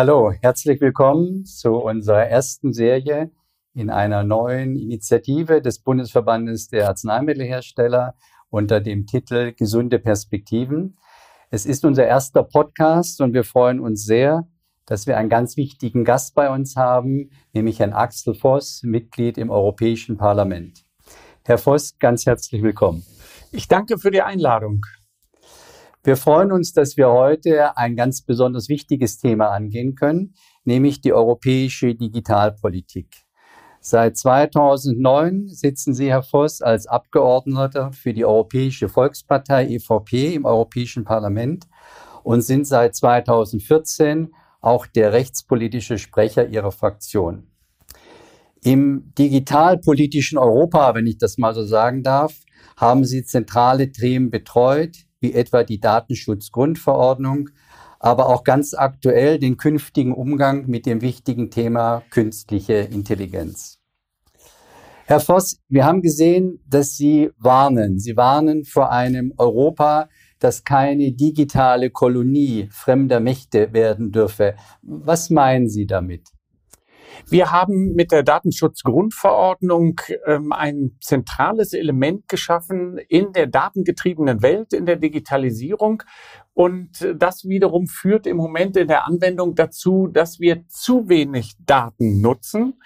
Hallo, herzlich willkommen zu unserer ersten Serie in einer neuen Initiative des Bundesverbandes der Arzneimittelhersteller unter dem Titel Gesunde Perspektiven. Es ist unser erster Podcast und wir freuen uns sehr, dass wir einen ganz wichtigen Gast bei uns haben, nämlich Herrn Axel Voss, Mitglied im Europäischen Parlament. Herr Voss, ganz herzlich willkommen. Ich danke für die Einladung. Wir freuen uns, dass wir heute ein ganz besonders wichtiges Thema angehen können, nämlich die europäische Digitalpolitik. Seit 2009 sitzen Sie, Herr Voss, als Abgeordneter für die Europäische Volkspartei EVP im Europäischen Parlament und sind seit 2014 auch der rechtspolitische Sprecher Ihrer Fraktion. Im digitalpolitischen Europa, wenn ich das mal so sagen darf, haben Sie zentrale Themen betreut, wie etwa die Datenschutzgrundverordnung, aber auch ganz aktuell den künftigen Umgang mit dem wichtigen Thema künstliche Intelligenz. Herr Voss, wir haben gesehen, dass Sie warnen. Sie warnen vor einem Europa, das keine digitale Kolonie fremder Mächte werden dürfe. Was meinen Sie damit? Wir haben mit der Datenschutzgrundverordnung ähm, ein zentrales Element geschaffen in der datengetriebenen Welt, in der Digitalisierung. Und das wiederum führt im Moment in der Anwendung dazu, dass wir zu wenig Daten nutzen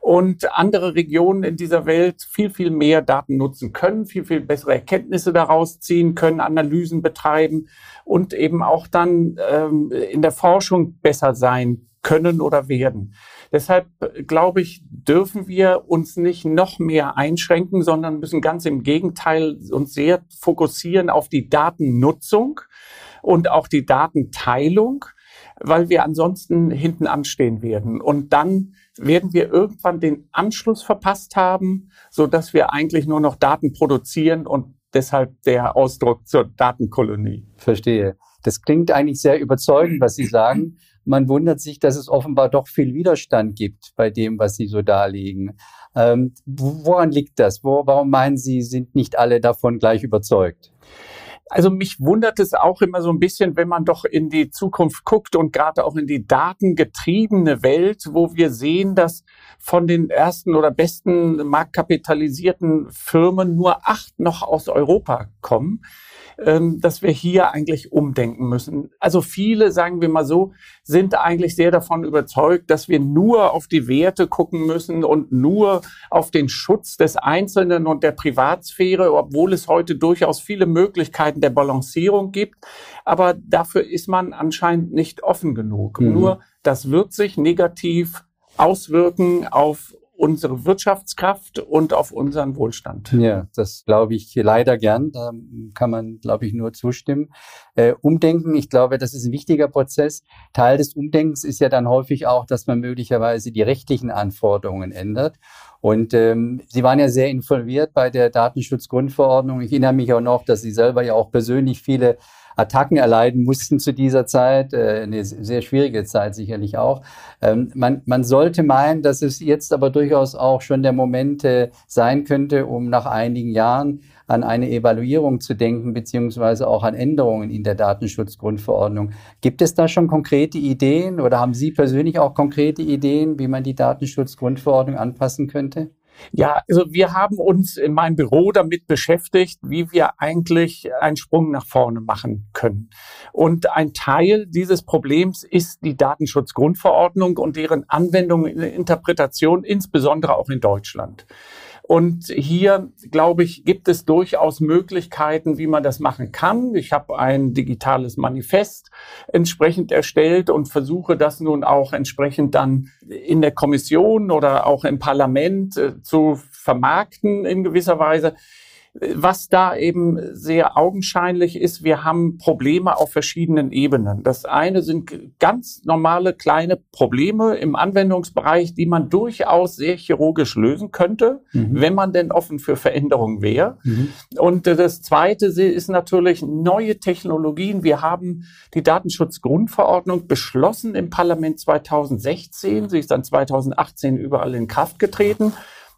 und andere Regionen in dieser Welt viel, viel mehr Daten nutzen können, viel, viel bessere Erkenntnisse daraus ziehen können, Analysen betreiben und eben auch dann ähm, in der Forschung besser sein können oder werden. Deshalb glaube ich, dürfen wir uns nicht noch mehr einschränken, sondern müssen ganz im Gegenteil uns sehr fokussieren auf die Datennutzung und auch die Datenteilung, weil wir ansonsten hinten anstehen werden. Und dann werden wir irgendwann den Anschluss verpasst haben, so dass wir eigentlich nur noch Daten produzieren und deshalb der Ausdruck zur Datenkolonie. Verstehe. Das klingt eigentlich sehr überzeugend, was Sie sagen. Man wundert sich, dass es offenbar doch viel Widerstand gibt bei dem, was Sie so darlegen. Ähm, woran liegt das? Wo, warum meinen Sie, sind nicht alle davon gleich überzeugt? Also mich wundert es auch immer so ein bisschen, wenn man doch in die Zukunft guckt und gerade auch in die datengetriebene Welt, wo wir sehen, dass von den ersten oder besten marktkapitalisierten Firmen nur acht noch aus Europa kommen ähm, dass wir hier eigentlich umdenken müssen. Also viele, sagen wir mal so, sind eigentlich sehr davon überzeugt, dass wir nur auf die Werte gucken müssen und nur auf den Schutz des Einzelnen und der Privatsphäre, obwohl es heute durchaus viele Möglichkeiten der Balancierung gibt. Aber dafür ist man anscheinend nicht offen genug. Mhm. Nur das wird sich negativ auswirken auf unsere Wirtschaftskraft und auf unseren Wohlstand. Ja, das glaube ich leider gern. Da kann man, glaube ich, nur zustimmen. Äh, Umdenken, ich glaube, das ist ein wichtiger Prozess. Teil des Umdenkens ist ja dann häufig auch, dass man möglicherweise die rechtlichen Anforderungen ändert. Und ähm, Sie waren ja sehr involviert bei der Datenschutzgrundverordnung. Ich erinnere mich auch noch, dass Sie selber ja auch persönlich viele Attacken erleiden mussten zu dieser Zeit. Äh, eine sehr schwierige Zeit sicherlich auch. Ähm, man, man sollte meinen, dass es jetzt aber durchaus auch schon der Moment äh, sein könnte, um nach einigen Jahren an eine Evaluierung zu denken, beziehungsweise auch an Änderungen in der Datenschutzgrundverordnung. Gibt es da schon konkrete Ideen oder haben Sie persönlich auch konkrete Ideen, wie man die Datenschutzgrundverordnung anpassen könnte? Ja, also wir haben uns in meinem Büro damit beschäftigt, wie wir eigentlich einen Sprung nach vorne machen können. Und ein Teil dieses Problems ist die Datenschutzgrundverordnung und deren Anwendung in Interpretation, insbesondere auch in Deutschland. Und hier, glaube ich, gibt es durchaus Möglichkeiten, wie man das machen kann. Ich habe ein digitales Manifest entsprechend erstellt und versuche das nun auch entsprechend dann in der Kommission oder auch im Parlament äh, zu vermarkten in gewisser Weise. Was da eben sehr augenscheinlich ist, wir haben Probleme auf verschiedenen Ebenen. Das eine sind ganz normale kleine Probleme im Anwendungsbereich, die man durchaus sehr chirurgisch lösen könnte, mhm. wenn man denn offen für Veränderungen wäre. Mhm. Und das zweite ist natürlich neue Technologien. Wir haben die Datenschutzgrundverordnung beschlossen im Parlament 2016. Sie ist dann 2018 überall in Kraft getreten.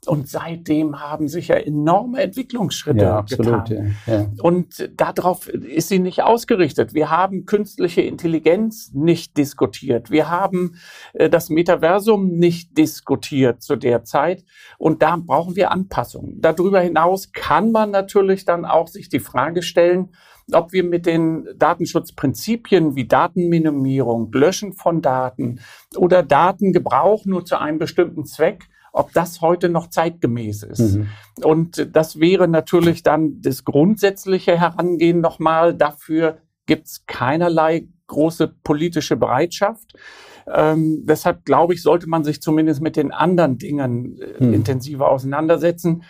Und seitdem haben sich ja enorme Entwicklungsschritte ja, absolut, getan. Ja, ja. Und darauf ist sie nicht ausgerichtet. Wir haben künstliche Intelligenz nicht diskutiert. Wir haben äh, das Metaversum nicht diskutiert zu der Zeit. Und da brauchen wir Anpassungen. Darüber hinaus kann man natürlich dann auch sich die Frage stellen, ob wir mit den Datenschutzprinzipien wie Datenminimierung, Löschen von Daten oder Datengebrauch nur zu einem bestimmten Zweck, ob das heute noch zeitgemäß ist. Mhm. Und das wäre natürlich dann das grundsätzliche Herangehen nochmal. Dafür gibt es keinerlei große politische Bereitschaft. Ähm, deshalb glaube ich, sollte man sich zumindest mit den anderen Dingen äh, mhm. intensiver auseinandersetzen.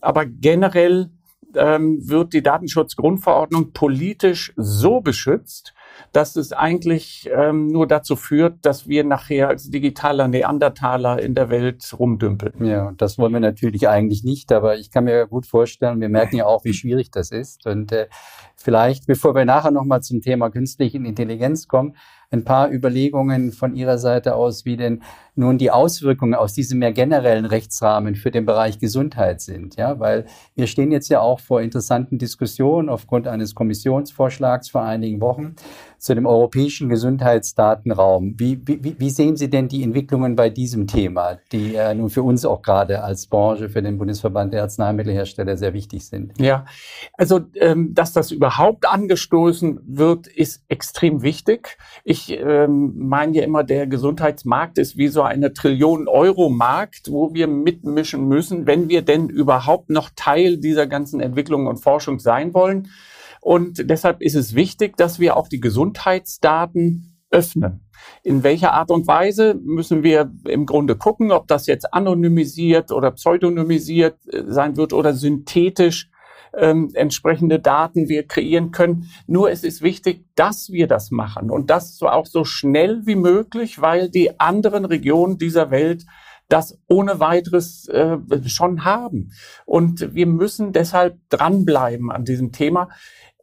Aber generell ähm, wird die Datenschutzgrundverordnung politisch so beschützt, dass es eigentlich ähm, nur dazu führt, dass wir nachher als digitaler Neandertaler in der Welt rumdümpeln. Ja, das wollen wir natürlich eigentlich nicht, aber ich kann mir gut vorstellen, wir merken ja auch, wie schwierig das ist. Und äh, vielleicht, bevor wir nachher nochmal zum Thema künstliche Intelligenz kommen, ein paar Überlegungen von Ihrer Seite aus, wie denn nun die Auswirkungen aus diesem mehr generellen Rechtsrahmen für den Bereich Gesundheit sind. Ja, weil wir stehen jetzt ja auch vor interessanten Diskussionen aufgrund eines Kommissionsvorschlags vor einigen Wochen zu dem europäischen Gesundheitsdatenraum. Wie, wie, wie sehen Sie denn die Entwicklungen bei diesem Thema, die äh, nun für uns auch gerade als Branche, für den Bundesverband der Arzneimittelhersteller sehr wichtig sind? Ja, also ähm, dass das überhaupt angestoßen wird, ist extrem wichtig. Ich ähm, meine ja immer, der Gesundheitsmarkt ist wie so eine Trillion Euro Markt, wo wir mitmischen müssen, wenn wir denn überhaupt noch Teil dieser ganzen Entwicklung und Forschung sein wollen. Und deshalb ist es wichtig, dass wir auch die Gesundheitsdaten öffnen. In welcher Art und Weise müssen wir im Grunde gucken, ob das jetzt anonymisiert oder pseudonymisiert äh, sein wird oder synthetisch ähm, entsprechende Daten wir kreieren können. Nur es ist wichtig, dass wir das machen und das so auch so schnell wie möglich, weil die anderen Regionen dieser Welt das ohne weiteres äh, schon haben. Und wir müssen deshalb dranbleiben an diesem Thema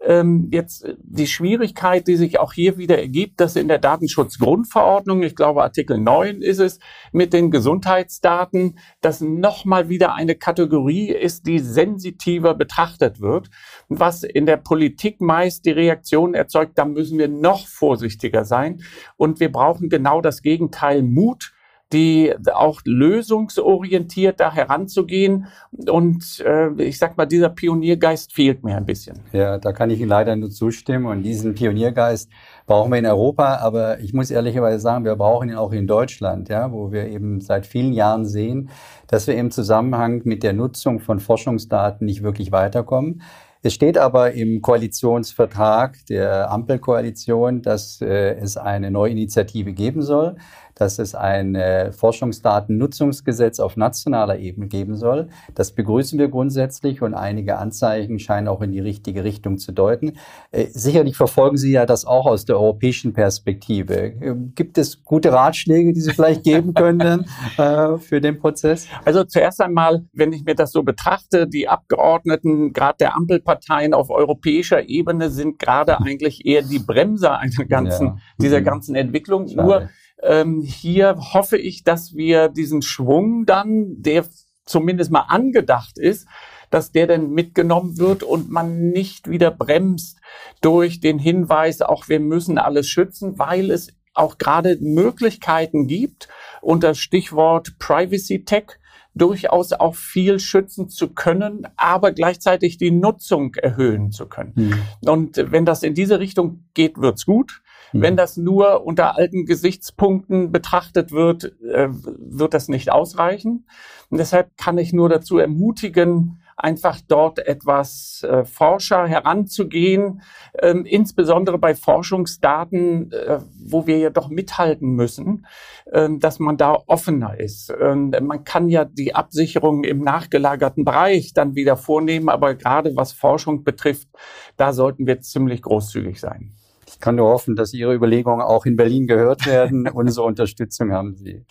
ähm, jetzt die Schwierigkeit, die sich auch hier wieder ergibt, dass in der Datenschutzgrundverordnung, ich glaube Artikel 9 ist es, mit den Gesundheitsdaten, dass nochmal wieder eine Kategorie ist, die sensitiver betrachtet wird, was in der Politik meist die Reaktion erzeugt, da müssen wir noch vorsichtiger sein. Und wir brauchen genau das Gegenteil Mut, die auch lösungsorientiert da heranzugehen. Und äh, ich sag mal, dieser Pioniergeist fehlt mir ein bisschen. Ja, da kann ich Ihnen leider nur zustimmen. Und diesen Pioniergeist brauchen wir in Europa. Aber ich muss ehrlicherweise sagen, wir brauchen ihn auch in Deutschland, ja, wo wir eben seit vielen Jahren sehen, dass wir im Zusammenhang mit der Nutzung von Forschungsdaten nicht wirklich weiterkommen. Es steht aber im Koalitionsvertrag der Ampelkoalition, dass äh, es eine neue Initiative geben soll dass es ein äh, Forschungsdatennutzungsgesetz auf nationaler Ebene geben soll. Das begrüßen wir grundsätzlich und einige Anzeichen scheinen auch in die richtige Richtung zu deuten. Äh, sicherlich verfolgen Sie ja das auch aus der europäischen Perspektive. Äh, gibt es gute Ratschläge, die Sie vielleicht geben können äh, für den Prozess? Also zuerst einmal, wenn ich mir das so betrachte, die Abgeordneten, gerade der Ampelparteien auf europäischer Ebene sind gerade eigentlich eher die Bremser einer ganzen, ja. dieser mhm. ganzen Entwicklung. Schade. Nur ähm, hier hoffe ich, dass wir diesen Schwung dann, der zumindest mal angedacht ist, dass der dann mitgenommen wird und man nicht wieder bremst durch den Hinweis, auch wir müssen alles schützen, weil es auch gerade Möglichkeiten gibt unter Stichwort Privacy Tech durchaus auch viel schützen zu können, aber gleichzeitig die Nutzung erhöhen zu können. Mhm. Und wenn das in diese Richtung geht, wird's gut. Wenn das nur unter alten Gesichtspunkten betrachtet wird, äh, wird das nicht ausreichen. Und deshalb kann ich nur dazu ermutigen, einfach dort etwas äh, Forscher heranzugehen, ähm, insbesondere bei Forschungsdaten, äh, wo wir ja doch mithalten müssen, äh, dass man da offener ist. Und man kann ja die Absicherung im nachgelagerten Bereich dann wieder vornehmen, aber gerade was Forschung betrifft, da sollten wir ziemlich großzügig sein. Ich kann nur hoffen, dass Ihre Überlegungen auch in Berlin gehört werden. Unsere Unterstützung haben Sie.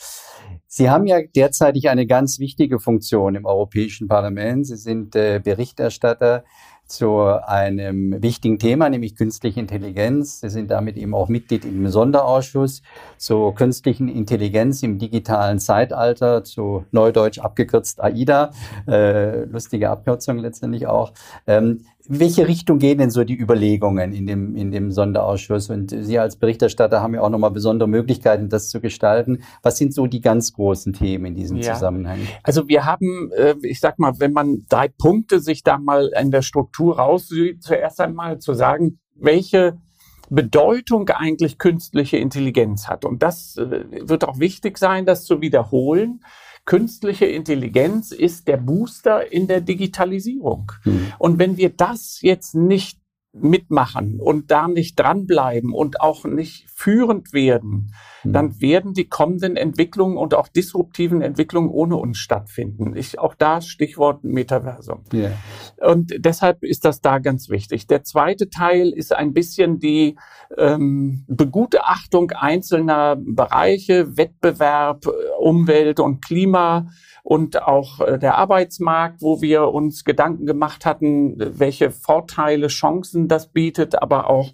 Sie haben ja derzeitig eine ganz wichtige Funktion im Europäischen Parlament. Sie sind äh, Berichterstatter zu einem wichtigen Thema, nämlich künstliche Intelligenz. Sie sind damit eben auch Mitglied im Sonderausschuss zur künstlichen Intelligenz im digitalen Zeitalter, zu Neudeutsch abgekürzt AIDA, äh, lustige Abkürzung letztendlich auch. Ähm, welche Richtung gehen denn so die Überlegungen in dem, in dem Sonderausschuss? Und Sie als Berichterstatter haben ja auch nochmal besondere Möglichkeiten, das zu gestalten. Was sind so die ganz großen Themen in diesem ja. Zusammenhang? Also wir haben, äh, ich sag mal, wenn man drei Punkte sich da mal in der Struktur raussieht, zuerst einmal zu sagen, welche Bedeutung eigentlich künstliche Intelligenz hat. Und das äh, wird auch wichtig sein, das zu wiederholen Künstliche Intelligenz ist der Booster in der Digitalisierung. Mhm. Und wenn wir das jetzt nicht mitmachen und da nicht dranbleiben und auch nicht führend werden, mhm. dann werden die kommenden Entwicklungen und auch disruptiven Entwicklungen ohne uns stattfinden. Ich, auch da Stichwort Metaversum. Yeah. Und deshalb ist das da ganz wichtig. Der zweite Teil ist ein bisschen die ähm, Begutachtung einzelner Bereiche, Wettbewerb, Umwelt und Klima und auch äh, der Arbeitsmarkt, wo wir uns Gedanken gemacht hatten, welche Vorteile, Chancen das bietet, aber auch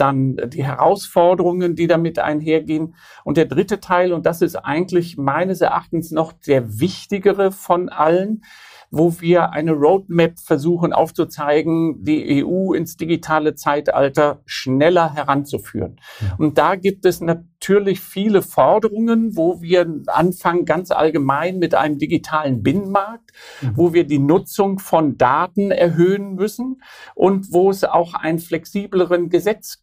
dann die Herausforderungen, die damit einhergehen. Und der dritte Teil, und das ist eigentlich meines Erachtens noch der wichtigere von allen, wo wir eine Roadmap versuchen aufzuzeigen, die EU ins digitale Zeitalter schneller heranzuführen. Und da gibt es natürlich viele Forderungen, wo wir anfangen ganz allgemein mit einem digitalen Binnenmarkt, mhm. wo wir die Nutzung von Daten erhöhen müssen und wo es auch einen flexibleren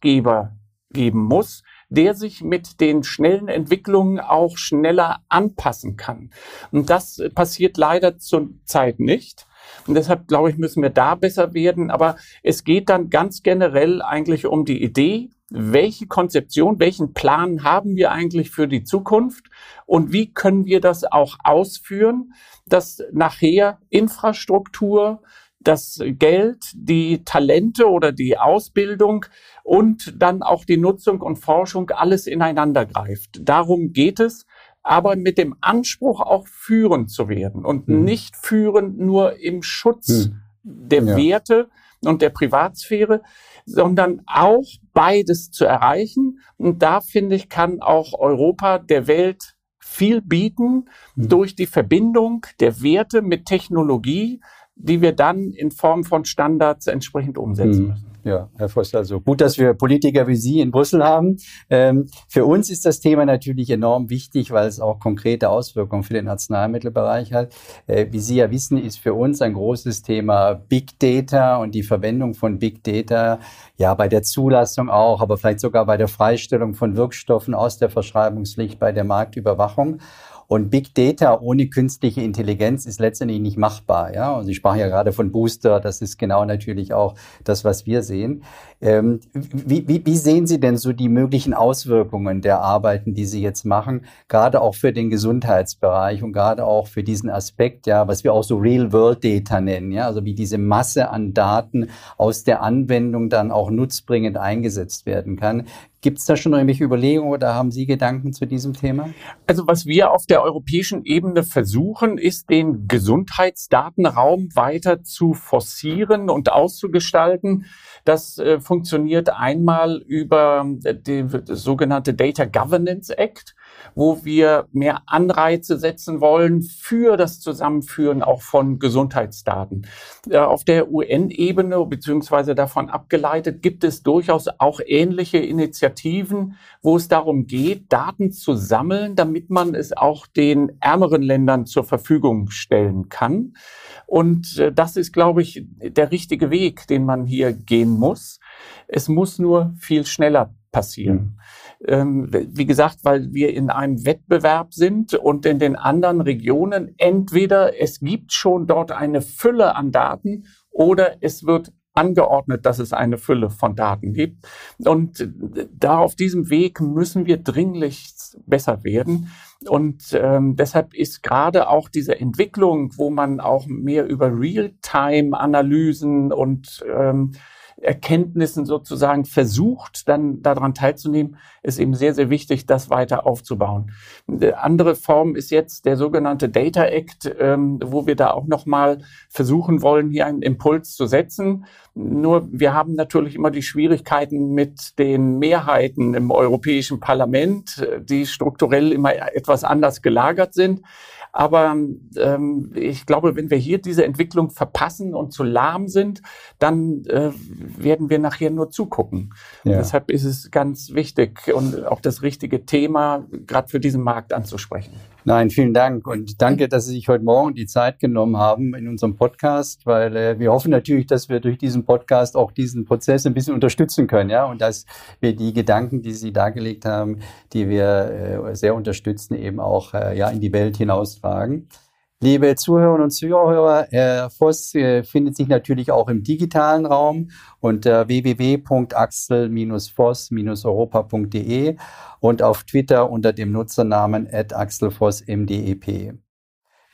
Gesetzgeber geben muss, der sich mit den schnellen Entwicklungen auch schneller anpassen kann. Und das passiert leider zurzeit nicht. Und deshalb, glaube ich, müssen wir da besser werden. Aber es geht dann ganz generell eigentlich um die Idee, welche Konzeption, welchen Plan haben wir eigentlich für die Zukunft und wie können wir das auch ausführen, dass nachher Infrastruktur, das Geld, die Talente oder die Ausbildung und dann auch die Nutzung und Forschung alles ineinander greift. Darum geht es, aber mit dem Anspruch auch führend zu werden und mhm. nicht führend nur im Schutz mhm. der ja. Werte und der Privatsphäre, sondern auch beides zu erreichen. Und da finde ich, kann auch Europa der Welt viel bieten mhm. durch die Verbindung der Werte mit Technologie, die wir dann in Form von Standards entsprechend umsetzen mhm. müssen. Ja, Herr Voss, also gut, dass wir Politiker wie Sie in Brüssel haben. Ähm, für uns ist das Thema natürlich enorm wichtig, weil es auch konkrete Auswirkungen für den Arzneimittelbereich hat. Äh, wie Sie ja wissen, ist für uns ein großes Thema Big Data und die Verwendung von Big Data, ja, bei der Zulassung auch, aber vielleicht sogar bei der Freistellung von Wirkstoffen aus der Verschreibungspflicht, bei der Marktüberwachung. Und Big Data ohne künstliche Intelligenz ist letztendlich nicht machbar. Ja? Und Sie sprachen ja gerade von Booster, das ist genau natürlich auch das, was wir sehen. Ähm, wie, wie, wie sehen Sie denn so die möglichen Auswirkungen der Arbeiten, die Sie jetzt machen, gerade auch für den Gesundheitsbereich und gerade auch für diesen Aspekt, ja, was wir auch so Real-World-Data nennen, ja, also wie diese Masse an Daten aus der Anwendung dann auch nutzbringend eingesetzt werden kann. Gibt es da schon irgendwelche Überlegungen oder haben Sie Gedanken zu diesem Thema? Also was wir auf der europäischen Ebene versuchen, ist den Gesundheitsdatenraum weiter zu forcieren und auszugestalten. Das äh, funktioniert einmal über äh, die, sogenannte Data Governance Act wo wir mehr Anreize setzen wollen für das Zusammenführen auch von Gesundheitsdaten. Äh, auf der UN-Ebene beziehungsweise davon abgeleitet gibt es durchaus auch ähnliche Initiativen, wo es darum geht, Daten zu sammeln, damit man es auch den ärmeren Ländern zur Verfügung stellen kann. Und äh, das ist, glaube ich, der richtige Weg, den man hier gehen muss. Es muss nur viel schneller passieren. Mhm. Ähm, wie gesagt, weil wir in einem Wettbewerb sind und in den anderen Regionen entweder es gibt schon dort eine Fülle an Daten oder es wird angeordnet, dass es eine Fülle von Daten gibt. Und da auf diesem Weg müssen wir dringlich besser werden. Und ähm, deshalb ist gerade auch diese Entwicklung, wo man auch mehr über Realtime-Analysen und ähm, Erkenntnissen sozusagen versucht, dann daran teilzunehmen, ist eben sehr, sehr wichtig, das weiter aufzubauen. Eine andere Form ist jetzt der sogenannte Data Act, ähm, wo wir da auch nochmal versuchen wollen, hier einen Impuls zu setzen. Nur wir haben natürlich immer die Schwierigkeiten mit den Mehrheiten im Europäischen Parlament, die strukturell immer etwas anders gelagert sind. Aber ähm, ich glaube, wenn wir hier diese Entwicklung verpassen und zu lahm sind, dann äh, werden wir nachher nur zugucken. Ja. Deshalb ist es ganz wichtig und auch das richtige Thema gerade für diesen Markt anzusprechen. Nein, vielen Dank und danke, dass Sie sich heute Morgen die Zeit genommen haben in unserem Podcast, weil äh, wir hoffen natürlich, dass wir durch diesen Podcast auch diesen Prozess ein bisschen unterstützen können, ja, und dass wir die Gedanken, die Sie dargelegt haben, die wir äh, sehr unterstützen, eben auch äh, ja in die Welt hinaustragen. Liebe Zuhörerinnen und Zuhörer, Herr Voss äh, findet sich natürlich auch im digitalen Raum unter www.axel-voss-europa.de und auf Twitter unter dem Nutzernamen axelvossmdep.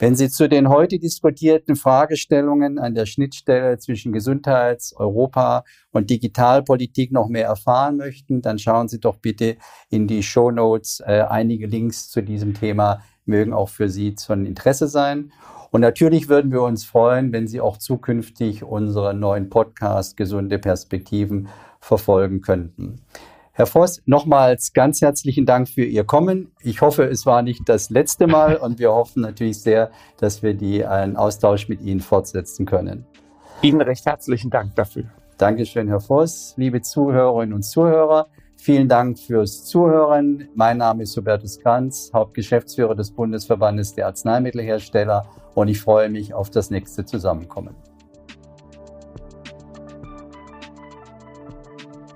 Wenn Sie zu den heute diskutierten Fragestellungen an der Schnittstelle zwischen Gesundheits-, Europa- und Digitalpolitik noch mehr erfahren möchten, dann schauen Sie doch bitte in die Show Notes. Äh, einige Links zu diesem Thema mögen auch für Sie von Interesse sein. Und natürlich würden wir uns freuen, wenn Sie auch zukünftig unseren neuen Podcast Gesunde Perspektiven verfolgen könnten. Herr Voss, nochmals ganz herzlichen Dank für Ihr Kommen. Ich hoffe, es war nicht das letzte Mal und wir hoffen natürlich sehr, dass wir die einen Austausch mit Ihnen fortsetzen können. Ihnen recht herzlichen Dank dafür. Dankeschön, Herr Voss. Liebe Zuhörerinnen und Zuhörer, vielen Dank fürs Zuhören. Mein Name ist Hubertus Kranz, Hauptgeschäftsführer des Bundesverbandes der Arzneimittelhersteller und ich freue mich auf das nächste Zusammenkommen.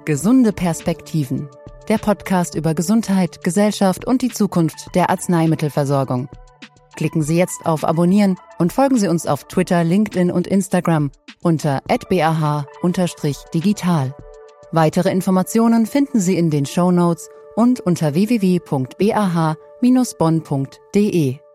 Gesunde Perspektiven. Der Podcast über Gesundheit, Gesellschaft und die Zukunft der Arzneimittelversorgung. Klicken Sie jetzt auf Abonnieren und folgen Sie uns auf Twitter, LinkedIn und Instagram unter bah-digital. Weitere Informationen finden Sie in den Show Notes und unter www.bah-bonn.de.